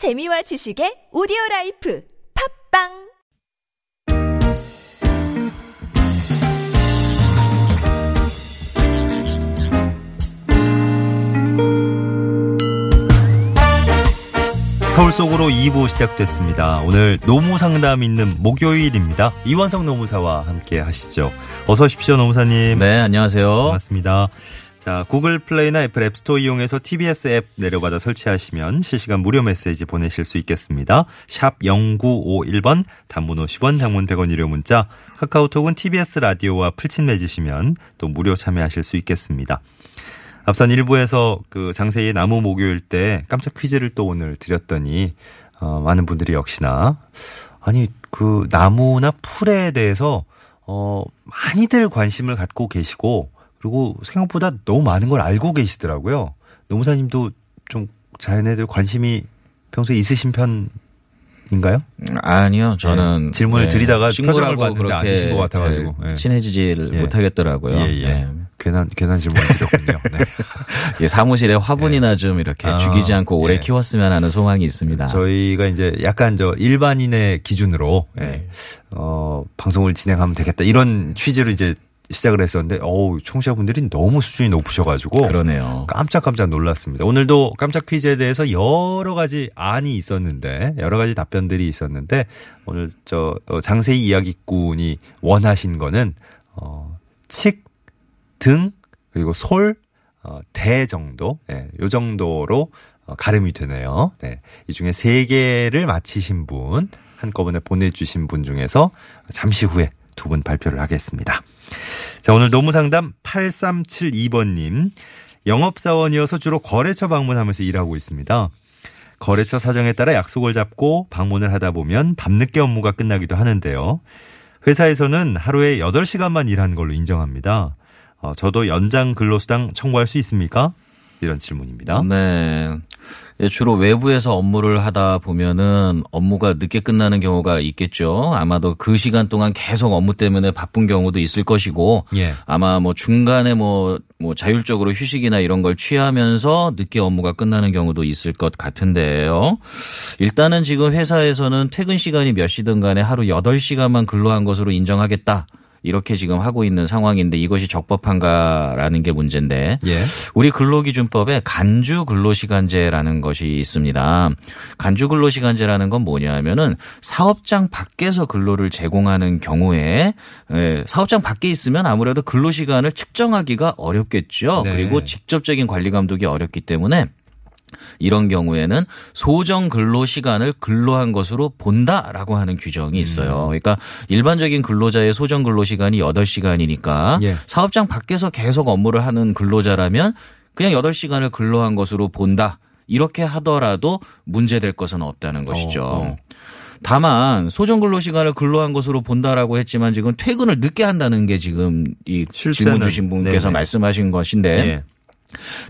재미와 지식의 오디오 라이프 팟빵 서울 속으로 2부 시작됐습니다. 오늘 노무 상담 있는 목요일입니다. 이원석 노무사와 함께 하시죠. 어서 오십시오, 노무사님. 네, 안녕하세요. 반갑습니다. 자, 구글 플레이나 애플 앱스토어 이용해서 TBS 앱 내려받아 설치하시면 실시간 무료 메시지 보내실 수 있겠습니다. 샵 0951번, 단문 50원, 장문 100원 유료 문자, 카카오톡은 TBS 라디오와 풀친 맺으시면 또 무료 참여하실 수 있겠습니다. 앞선 1부에서 그 장세희 나무 목요일 때 깜짝 퀴즈를 또 오늘 드렸더니 어, 많은 분들이 역시나 아니 그 나무나 풀에 대해서 어 많이들 관심을 갖고 계시고 그리고 생각보다 너무 많은 걸 알고 계시더라고요. 노무사님도 좀 자연에 대해 관심이 평소에 있으신 편인가요? 아니요, 저는 네, 질문을 드리다가 표정을 봤는데 아니신 것 같아가지고. 잘 예. 친해지지를 예. 못하겠더라고요. 예, 예. 네. 괜한 괜한 질문을 드렸군요. 네. 예, 사무실에 화분이나 좀 이렇게 아, 죽이지 않고 오래 예. 키웠으면 하는 소망이 있습니다. 저희가 이제 약간 저 일반인의 기준으로 예, 네. 어, 방송을 진행하면 되겠다 이런 취지로 이제 시작을 했었는데 어우 청취자분들이 너무 수준이 높으셔가지고 그러네요. 깜짝깜짝 놀랐습니다. 오늘도 깜짝 퀴즈에 대해서 여러 가지 안이 있었는데 여러 가지 답변들이 있었는데 오늘 저 어, 장세희 이야기꾼이 원하신 거는 어, 칙, 등 그리고 솔, 어, 대 정도, 예, 요 정도로 어, 가름이 되네요. 네. 이 중에 세 개를 맞히신 분, 한꺼번에 보내주신 분 중에서 잠시 후에 두 분 발표를 하겠습니다. 자, 오늘 노무상담 8372번님. 영업사원이어서 주로 거래처 방문하면서 일하고 있습니다. 거래처 사정에 따라 약속을 잡고 방문을 하다 보면 밤늦게 업무가 끝나기도 하는데요. 회사에서는 하루에 8시간만 일한 걸로 인정합니다. 어, 저도 연장 근로수당 청구할 수 있습니까? 이런 질문입니다. 네. 예, 주로 외부에서 업무를 하다 보면은 업무가 늦게 끝나는 경우가 있겠죠. 아마도 그 시간 동안 계속 업무 때문에 바쁜 경우도 있을 것이고 예. 아마 뭐 중간에 뭐, 뭐 자율적으로 휴식이나 이런 걸 취하면서 늦게 업무가 끝나는 경우도 있을 것 같은데요. 일단은 지금 회사에서는 퇴근 시간이 몇 시든 간에 하루 8시간만 근로한 것으로 인정하겠다. 이렇게 지금 하고 있는 상황인데 이것이 적법한가라는 게 문제인데 예. 우리 근로기준법에 간주 근로시간제라는 것이 있습니다. 간주 근로시간제라는 건 뭐냐면은 사업장 밖에서 근로를 제공하는 경우에 예, 사업장 밖에 있으면 아무래도 근로시간을 측정하기가 어렵겠죠. 네. 그리고 직접적인 관리 감독이 어렵기 때문에 이런 경우에는 소정 근로 시간을 근로한 것으로 본다라고 하는 규정이 음. 있어요. 그러니까 일반적인 근로자의 소정 근로 시간이 8시간이니까 예. 사업장 밖에서 계속 업무를 하는 근로자라면 그냥 8시간을 근로한 것으로 본다. 이렇게 하더라도 문제될 것은 없다는 것이죠. 어, 어. 다만 소정 근로 시간을 근로한 것으로 본다라고 했지만 지금 퇴근을 늦게 한다는 게 지금 이 질문 주신 분께서 네네. 말씀하신 것인데 예.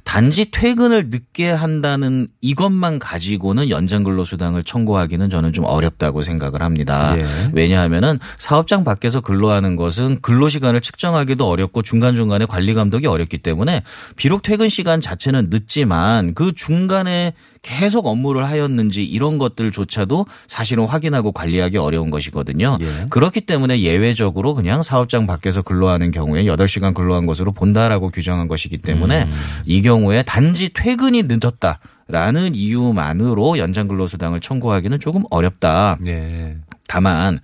단지 퇴근을 늦게 한다는 이것만 가지고는 연장 근로수당을 청구하기는 저는 좀 어렵다고 생각을 합니다. 예. 왜냐하면은 사업장 밖에서 근로하는 것은 근로시간을 측정하기도 어렵고 중간중간에 관리 감독이 어렵기 때문에 비록 퇴근 시간 자체는 늦지만 그 중간에 계속 업무를 하였는지 이런 것들조차도 사실은 확인하고 관리하기 어려운 것이거든요. 예. 그렇기 때문에 예외적으로 그냥 사업장 밖에서 근로하는 경우에 8시간 근로한 것으로 본다라고 규정한 것이기 때문에 음. 이 경우에 단지 퇴근이 늦었다. 라는 이유만으로 연장 근로수당을 청구하기는 조금 어렵다. 예. 다만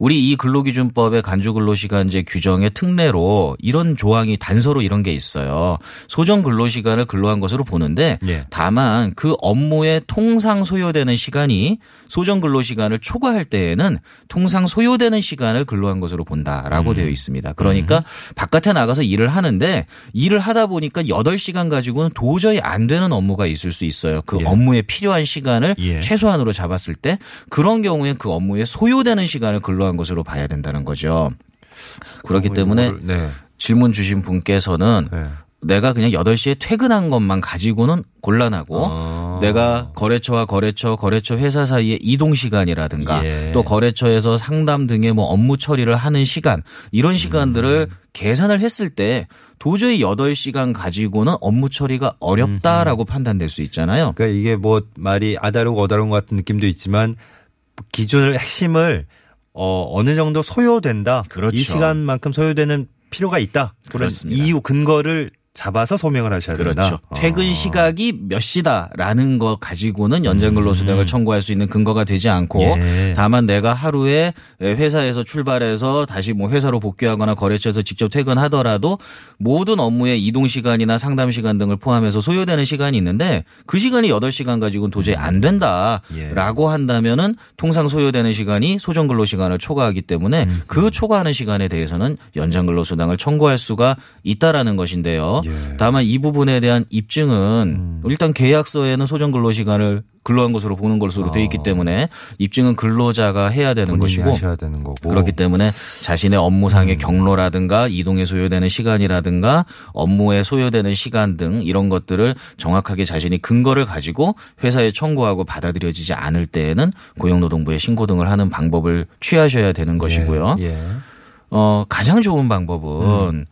우리 이 근로기준법의 간주근로시간제 규정의 특례로 이런 조항이 단서로 이런 게 있어요. 소정 근로시간을 근로한 것으로 보는데 예. 다만 그 업무에 통상 소요되는 시간이 소정 근로시간을 초과할 때에는 통상 소요되는 시간을 근로한 것으로 본다라고 되어 있습니다. 그러니까 바깥에 나가서 일을 하는데 일을 하다 보니까 8시간 가지고는 도저히 안 되는 업무가 있을 수 있어요. 그 예. 업무에 필요한 시간을 예. 최소한으로 잡았을 때 그런 경우에 그 업무에 소요 되는 시간을 근로한 것으로 봐야 된다는 거죠. 그렇기 어, 때문에 네. 질문 주신 분께서는 네. 내가 그냥 8시에 퇴근한 것만 가지고는 곤란하고 어. 내가 거래처와 거래처, 거래처 회사 사이의 이동 시간이라든가 예. 또 거래처에서 상담 등의 뭐 업무 처리를 하는 시간 이런 시간들을 음. 계산을 했을 때 도저히 8시간 가지고는 업무 처리가 어렵다라고 판단될 수 있잖아요. 그러니까 이게 뭐 말이 아다르고 어다른 것 같은 느낌도 있지만 기준을 핵심을 어 어느 정도 소요된다. 그렇죠. 이 시간만큼 소요되는 필요가 있다. 그런 그렇습니다. 이유 근거를 잡아서 소명을 하셔야 된다. 그렇죠. 퇴근 어. 시각이 몇 시다라는 거 가지고는 연장 근로수당을 청구할 수 있는 근거가 되지 않고 음. 예. 다만 내가 하루에 회사에서 출발해서 다시 뭐 회사로 복귀하거나 거래처에서 직접 퇴근하더라도 모든 업무의 이동 시간이나 상담 시간 등을 포함해서 소요되는 시간이 있는데 그 시간이 8시간 가지고는 도저히 안 된다라고 한다면은 통상 소요되는 시간이 소정 근로 시간을 초과하기 때문에 음. 그 초과하는 시간에 대해서는 연장 근로 수당을 청구할 수가 있다라는 것인데요. 예. 음. 다만 이 부분에 대한 입증은 일단 계약서에는 소정 근로 시간을 근로한 것으로 보는 것으로 돼 있기 때문에 입증은 근로자가 해야 되는 아. 것이고 되는. 그렇기 때문에 자신의 업무상의 음. 경로라든가 이동에 소요되는 시간이라든가 업무에 소요되는 시간 등 이런 것들을 정확하게 자신이 근거를 가지고 회사에 청구하고 받아들여지지 않을 때에는 고용노동부에 신고 등을 하는 방법을 취하셔야 되는 것이고요. 예. 예. 어, 가장 좋은 방법은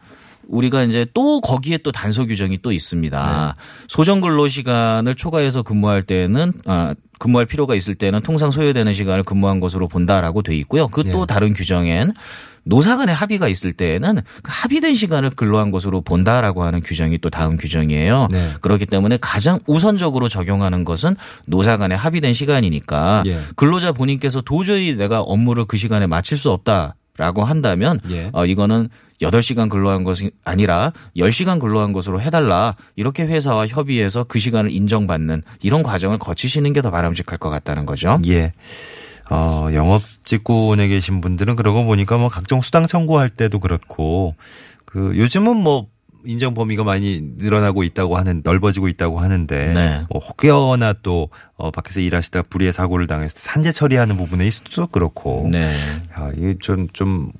우리가 이제 또 거기에 또 단서 규정이 또 있습니다. 소정 근로 시간을 초과해서 근무할 때는 아, 근무할 필요가 있을 때는 통상 소요되는 시간을 근무한 것으로 본다라고 돼 있고요. 그또 예. 다른 규정엔 노사 간의 합의가 있을 때에는 그 합의된 시간을 근로한 것으로 본다라고 하는 규정이 또 다음 규정이에요. 네. 그렇기 때문에 가장 우선적으로 적용하는 것은 노사 간의 합의된 시간이니까 예. 근로자 본인께서 도저히 내가 업무를 그 시간에 마칠 수 없다 라고 한다면 예. 어, 이거는 8시간 근로한 것이 아니라 10시간 근로한 것으로 해달라. 이렇게 회사와 협의해서 그 시간을 인정받는 이런 과정을 거치시는 게 더 바람직할 것 같다는 거죠. 예. 어, 영업 직군에 계신 분들은 그러고 보니까 뭐 각종 수당 청구할 때도 그렇고 그 요즘은 뭐 인정 범위가 많이 늘어나고 있다고 하는 넓어지고 있다고 하는데 네. 뭐 혹여나 또 어, 밖에서 일하시다가 불의의 사고를 당해서 산재 처리하는 부분에 있어도 그렇고 네. 야, 이게 좀, 좀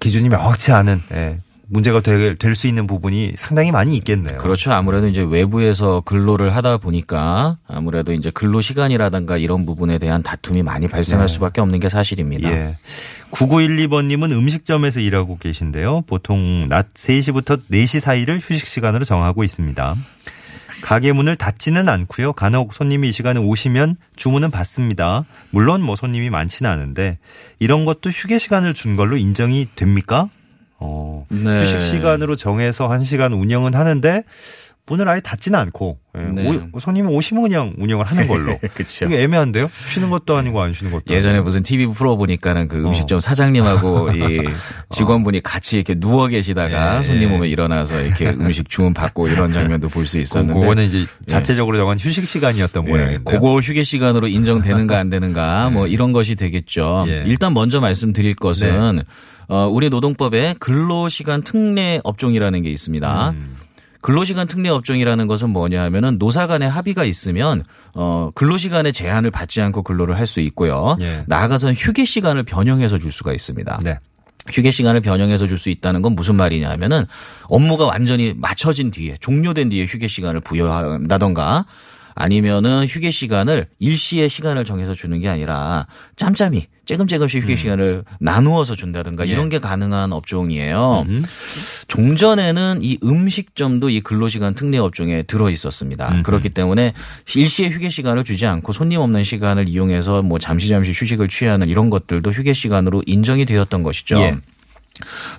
기준이 명확치 않은 예, 문제가 될 수 있는 부분이 상당히 많이 있겠네요. 그렇죠. 아무래도 이제 외부에서 근로를 하다 보니까 아무래도 이제 근로 시간이라든가 이런 부분에 대한 다툼이 많이 발생할 수밖에 없는 게 사실입니다. 예. 9912번님은 음식점에서 일하고 계신데요. 보통 낮 3시부터 4시 사이를 휴식 시간으로 정하고 있습니다. 가게 문을 닫지는 않고요. 간혹 손님이 이 시간에 오시면 주문은 받습니다. 물론 뭐 손님이 많지는 않은데 이런 것도 휴게 시간을 준 걸로 인정이 됩니까? 어, 네. 휴식 시간으로 정해서 1시간 운영은 하는데 문을 아예 닫지는 않고 예, 네. 오- 손님이 오시면 그냥 운영을 하는 걸로. 그렇죠. 이게 애매한데요? 쉬는 것도 아니고 안 쉬는 것도 예전에 아니고. 무슨 TV 프로 보니까는 그 어. 음식점 사장님하고 이 직원분이 같이 이렇게 누워 계시다가 예, 손님 예. 오면 일어나서 이렇게 음식 주문 받고 이런 장면도 볼 수 있었는데 그거는 이제 자체적으로 정한 휴식 시간이었던 예, 모양인데. 그거 휴게 시간으로 인정되는가 안 되는가 뭐 이런 것이 되겠죠. 예. 일단 먼저 말씀드릴 것은 어, 우리 노동법에 근로시간 특례 업종이라는 게 있습니다. 음. 근로시간 특례 업종이라는 것은 뭐냐 하면은 노사 간의 합의가 있으면 어 근로시간에 제한을 받지 않고 근로를 할 수 있고요. 예. 나아가서 휴게 시간을 변형해서 줄 수가 있습니다. 네. 휴게 시간을 변형해서 줄 수 있다는 건 무슨 말이냐 하면은 업무가 완전히 맞춰진 뒤에 종료된 뒤에 휴게 시간을 부여한다던가 아니면은 휴게 시간을 일시의 시간을 정해서 주는 게 아니라 짬짬이 쬐금쬐금씩 휴게 시간을 나누어서 준다든가 예. 이런 게 가능한 업종이에요. 종전에는 이 음식점도 이 근로시간 특례 업종에 들어 있었습니다. 그렇기 때문에 일시의 휴게 시간을 주지 않고 손님 없는 시간을 이용해서 뭐 잠시 잠시 휴식을 취하는 이런 것들도 휴게 시간으로 인정이 되었던 것이죠. 예.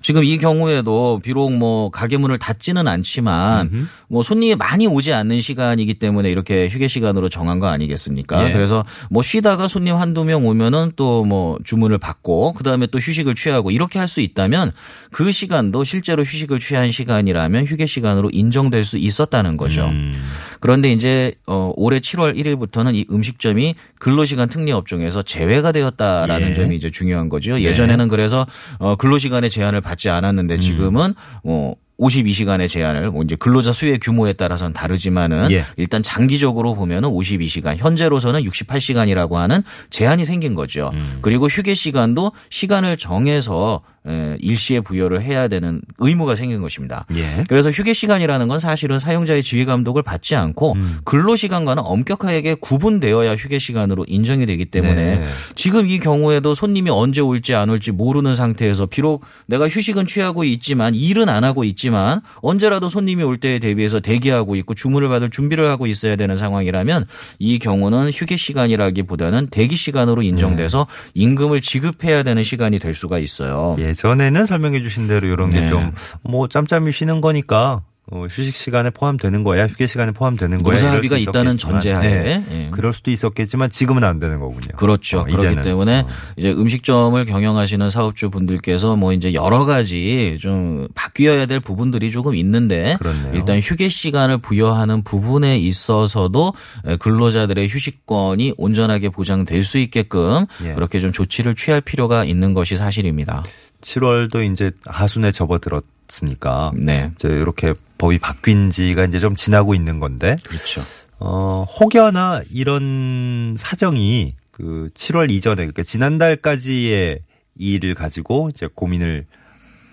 지금 이 경우에도 비록 뭐 가게 문을 닫지는 않지만 뭐 손님이 많이 오지 않는 시간이기 때문에 이렇게 휴게 시간으로 정한 거 아니겠습니까? 예. 그래서 뭐 쉬다가 손님 한두 명 오면은 또 뭐 주문을 받고 그다음에 또 휴식을 취하고 이렇게 할 수 있다면 그 시간도 실제로 휴식을 취한 시간이라면 휴게 시간으로 인정될 수 있었다는 거죠. 음. 그런데 이제 어 올해 7월 1일부터는 이 음식점이 근로시간 특례 업종에서 제외가 되었다라는 예. 점이 이제 중요한 거죠. 예전에는 그래서 어 근로시간의 제한을 받지 않았는데 지금은 어 52시간의 제한을 뭐 이제 근로자 수의 규모에 따라서는 다르지만은 예. 일단 장기적으로 보면은 52시간 현재로서는 68시간이라고 하는 제한이 생긴 거죠. 그리고 휴게 시간도 시간을 정해서 에, 일시에 부여를 해야 되는 의무가 생긴 것입니다. 예. 그래서 휴게 시간이라는 건 사실은 사용자의 지휘 감독을 받지 않고 음. 근로 시간과는 엄격하게 구분되어야 휴게 시간으로 인정이 되기 때문에 네. 지금 이 경우에도 손님이 언제 올지 안 올지 모르는 상태에서 비록 내가 휴식은 취하고 있지만 일은 안 하고 있지만 언제라도 손님이 올 때에 대비해서 대기하고 있고 주문을 받을 준비를 하고 있어야 되는 상황이라면 이 경우는 휴게 시간이라기보다는 대기 시간으로 인정돼서 네. 임금을 지급해야 되는 시간이 될 수가 있어요. 예 전에는 설명해 주신 대로 이런 네. 게좀뭐 짬짬이 쉬는 거니까 어, 휴식 시간에 포함되는 거야, 휴게 시간에 포함되는 거야. 노사 이럴 합의가 수 있다는 전제하에. 네. 예. 그럴 수도 있었겠지만 지금은 안 되는 거군요. 그렇죠. 어, 그렇기 이제는. 때문에 어. 이제 음식점을 경영하시는 사업주 분들께서 뭐 이제 여러 가지 좀 바뀌어야 될 부분들이 조금 있는데 그렇네요. 일단 휴게 시간을 부여하는 부분에 있어서도 근로자들의 휴식권이 온전하게 보장될 수 있게끔 예. 그렇게 좀 조치를 취할 필요가 있는 것이 사실입니다. 7월도 이제 하순에 접어들었으니까 네. 이제 이렇게 법이 바뀐 지가 이제 좀 지나고 있는 건데 그렇죠. 어, 혹여나 이런 사정이 그 7월 이전에 그러니까 지난달까지의 이 일을 가지고 이제 고민을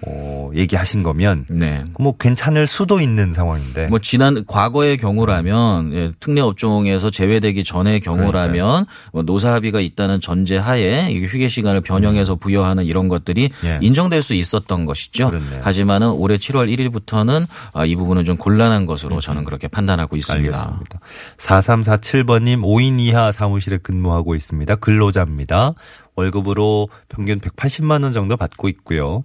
어, 얘기하신 거면 네. 뭐 괜찮을 수도 있는 상황인데 뭐 지난 과거의 경우라면 예, 특례 업종에서 제외되기 전의 경우라면 뭐 노사 합의가 있다는 전제하에 이게 휴게 시간을 변형해서 부여하는 이런 것들이 예. 인정될 수 있었던 것이죠. 그렇네요. 하지만은 올해 7월 1일부터는 아, 이 부분은 좀 곤란한 것으로 저는 그렇게 판단하고 있습니다. 알겠습니다. 4347번님 5인 이하 사무실에 근무하고 있습니다. 근로자입니다. 월급으로 평균 180만 원 정도 받고 있고요.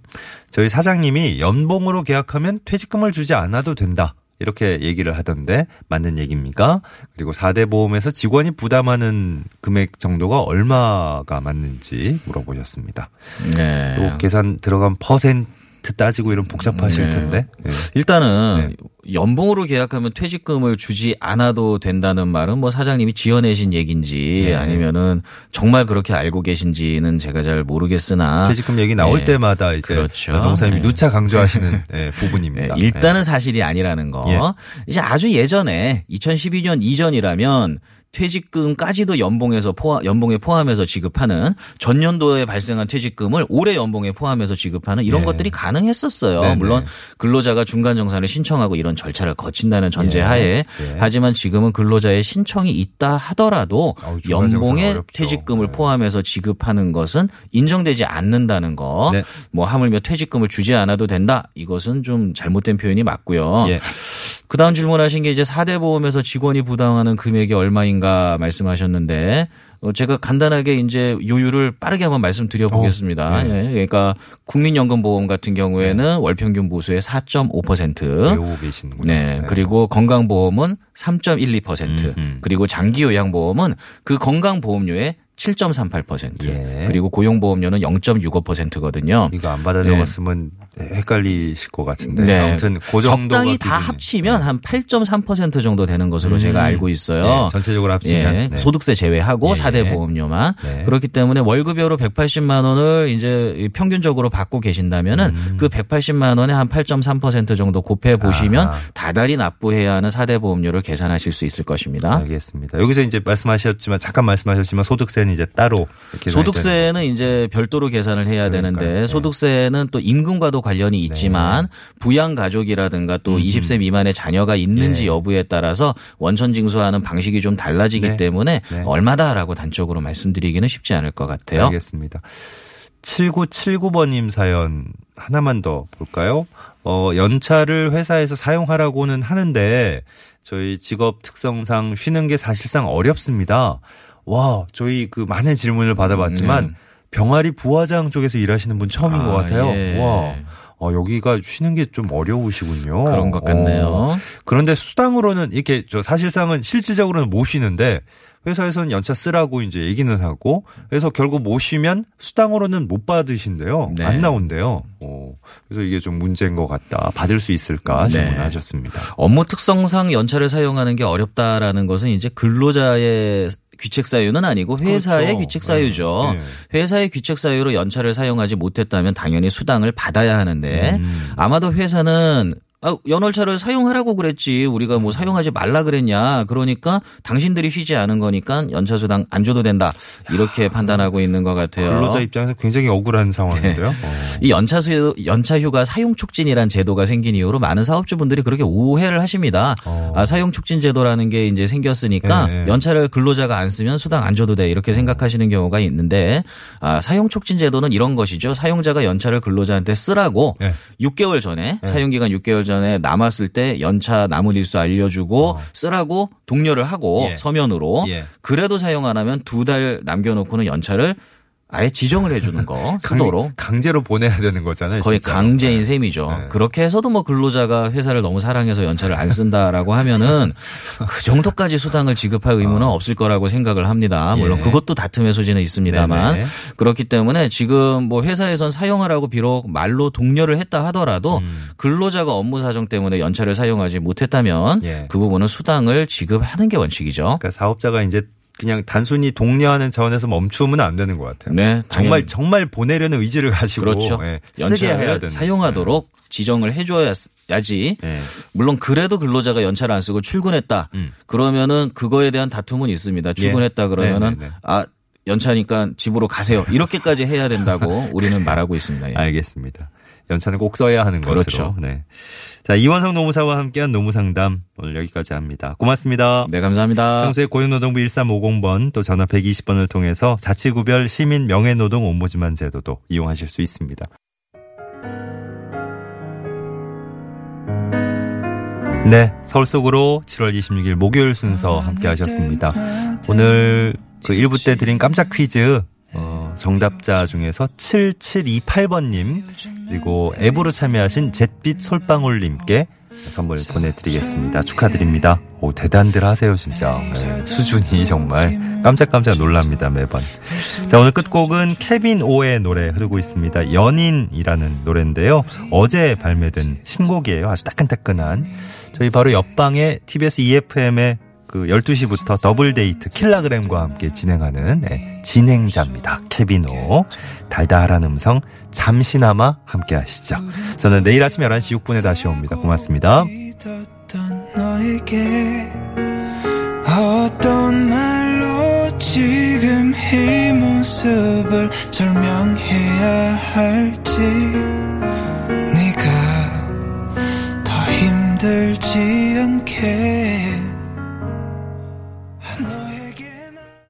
저희 사장님이 연봉으로 계약하면 퇴직금을 주지 않아도 된다. 이렇게 얘기를 하던데 맞는 얘기입니까? 그리고 4대 보험에서 직원이 부담하는 금액 정도가 얼마가 맞는지 물어보셨습니다. 네. 또 계산 들어간 퍼센트 따지고 이런 복잡하실 네. 텐데. 예. 일단은 연봉으로 계약하면 퇴직금을 주지 않아도 된다는 말은 뭐 사장님이 지어내신 얘기인지 네. 아니면은 정말 그렇게 알고 계신지는 제가 잘 모르겠으나 퇴직금 얘기 나올 네. 때마다 이제 그렇죠. 노동사님이 네. 누차 강조하시는 예, 예, 부분입니다. 일단은 사실이 아니라는 거. 예. 이제 아주 예전에 2012년 이전이라면 퇴직금까지도 연봉에서 포함, 연봉에 포함해서 지급하는 전년도에 발생한 퇴직금을 올해 연봉에 포함해서 지급하는 이런 예. 것들이 가능했었어요. 네네. 물론 근로자가 중간 정산을 신청하고 이런 절차를 거친다는 전제하에 예. 하지만 지금은 근로자의 신청이 있다 하더라도 아우, 연봉에. 퇴직금을 네. 포함해서 지급하는 것은 인정되지 않는다는 거. 네. 뭐 하물며 퇴직금을 주지 않아도 된다. 이것은 좀 잘못된 표현이 맞고요. 예. 그 다음 질문하신 게 이제 4대 보험에서 직원이 부담하는 금액이 얼마인가 말씀하셨는데 어, 제가 간단하게 이제 요율을 빠르게 한번 말씀드려 보겠습니다. 어, 네. 예, 그러니까 국민연금보험 같은 경우에는 월 평균 보수의 4.5%. 외우고 계시는군요. 네. 그리고 건강보험은 3.12%. 음, 음. 그리고 장기요양보험은 그 건강보험료의 7.38%. 예. 그리고 고용보험료는 0.65%거든요. 이거 안 받아 적었으면 헷갈리실 것 같은데. 네. 아무튼 그 정도가 적당히 다 기준이- 합치면 한 8.3% 정도 되는 것으로 음. 제가 알고 있어요. 네, 전체적으로 합치면 예, 네. 소득세 제외하고 예. 사 4대 보험료만 네. 그렇기 때문에 월급여로 180만 원을 이제 평균적으로 받고 계신다면은 음. 그 180만 원에 한 8.3% 정도 곱해 보시면 아하. 다달이 납부해야 하는 4대 보험료를 계산하실 수 있을 것입니다. 알겠습니다. 여기서 이제 말씀하셨지만 잠깐 말씀하셨지만 소득세는 이제 따로 소득세는 이제 별도로 계산을 해야 그러니까요. 되는데 네. 소득세는 또 임금과도 관련이 있지만 부양 가족이라든가 또 20세 미만의 자녀가 있는지 음. 예. 여부에 따라서 원천 징수하는 방식이 좀 달라지기 네. 때문에 네. 얼마다라고 단적으로 말씀드리기는 쉽지 않을 것 같아요. 알겠습니다. 7979번님 사연 하나만 더 볼까요? 어, 연차를 회사에서 사용하라고는 하는데 저희 직업 특성상 쉬는 게 사실상 어렵습니다. 와, 저희 그 많은 질문을 받아봤지만 네. 병아리 부화장 쪽에서 일하시는 분 처음인 아, 것 같아요. 예. 와. 어, 여기가 쉬는 게 좀 어려우시군요. 그런 것 같네요. 어. 그런데 수당으로는 이렇게 저 사실상은 실질적으로는 못 쉬는데 회사에서는 연차 쓰라고 이제 얘기는 하고 그래서 결국 못 쉬면 수당으로는 못 받으신대요. 네. 안 나온대요. 어. 그래서 이게 좀 문제인 것 같다. 받을 수 있을까 네. 질문하셨습니다. 업무 특성상 연차를 사용하는 게 어렵다라는 것은 이제 근로자의 귀책 사유는 아니고 회사의 그렇죠. 귀책 사유죠. 네. 회사의 귀책 사유로 연차를 사용하지 못했다면 당연히 수당을 받아야 하는데 음. 아마도 회사는 아, 연월차를 사용하라고 그랬지. 우리가 뭐 사용하지 말라 그랬냐. 그러니까 당신들이 쉬지 않은 거니까 연차 수당 안 줘도 된다. 이렇게 판단하고 있는 것 같아요. 근로자 입장에서 굉장히 억울한 상황인데요. 어. 이 연차수 연차 휴가 사용 촉진이란 제도가 생긴 이후로 많은 사업주분들이 그렇게 오해를 하십니다. 어. 아, 사용 촉진 제도라는 게 이제 생겼으니까 예, 예. 연차를 근로자가 안 쓰면 수당 안 줘도 돼 이렇게 생각하시는 경우가 있는데 아, 사용 촉진 제도는 이런 것이죠. 사용자가 연차를 근로자한테 쓰라고 예. 6개월 전에 사용 기간 6개월 전에 남았을 때 연차 남은 일수 알려주고 쓰라고 독려를 하고 어. 예. 서면으로 예. 그래도 사용 안 하면 두 달 남겨놓고는 연차를 아예 지정을 해주는 거 쓰도록 강제 로 보내야 되는 거잖아요. 거의 진짜로. 강제인 셈이죠. 네. 그렇게 해서도 뭐 근로자가 회사를 너무 사랑해서 연차를 안 쓴다라고 하면은 그 정도까지 수당을 지급할 의무는 없을 거라고 생각을 합니다. 물론 어. 예. 그것도 다툼의 소지는 있습니다만 네네. 그렇기 때문에 지금 뭐 회사에선 사용하라고 비록 말로 독려를 했다 하더라도 음. 근로자가 업무 사정 때문에 연차를 사용하지 못했다면 예. 그 부분은 수당을 지급하는 게 원칙이죠. 그러니까 사업자가 이제 그냥 단순히 독려하는 차원에서 멈추면 안 되는 것 같아요. 네, 정말. 정말 보내려는 의지를 가지고 그렇죠. 예, 쓰게 해야 되는 사용하도록 지정을 해줘야지. 예. 물론 그래도 근로자가 연차를 안 쓰고 출근했다. 음. 그러면은 그거에 대한 다툼은 있습니다. 출근했다 그러면은 네네네. 아 연차니까 집으로 가세요. 이렇게까지 해야 된다고 우리는 말하고 있습니다. 예. 알겠습니다. 연차는 꼭 써야 하는 그렇죠. 것으로. 네. 자, 이원성 노무사와 함께한 노무상담 오늘 여기까지 합니다. 고맙습니다. 네, 감사합니다. 평소에 고용노동부 1350번 또 전화 120번을 통해서 자치구별 시민 명예노동 옴부즈만 제도도 이용하실 수 있습니다. 네, 서울 속으로 7월 26일 목요일 순서 함께 하셨습니다. 오늘 그 1부 때 드린 깜짝 퀴즈 어, 정답자 중에서 7728번님 그리고 앱으로 참여하신 잿빛 솔방울님께 선물 보내드리겠습니다. 축하드립니다. 오, 대단들 하세요, 진짜. 네, 수준이 정말 깜짝깜짝 놀랍니다, 매번. 자, 오늘 끝곡은 케빈 오의 노래 흐르고 있습니다. 연인이라는 노래인데요. 어제 발매된 신곡이에요. 아주 따끈따끈한. 저희 바로 옆방에 TBS EFM의 그 12시부터 더블 데이트 킬라그램과 함께 진행하는 네, 진행자입니다. 케빈 오. 달달한 음성 잠시나마 함께 하시죠. 저는 내일 아침 11시 6분에 다시 옵니다. 고맙습니다. 어떤 말로 지금 이 모습을 설명해야 할지 네가 더 힘들지 않게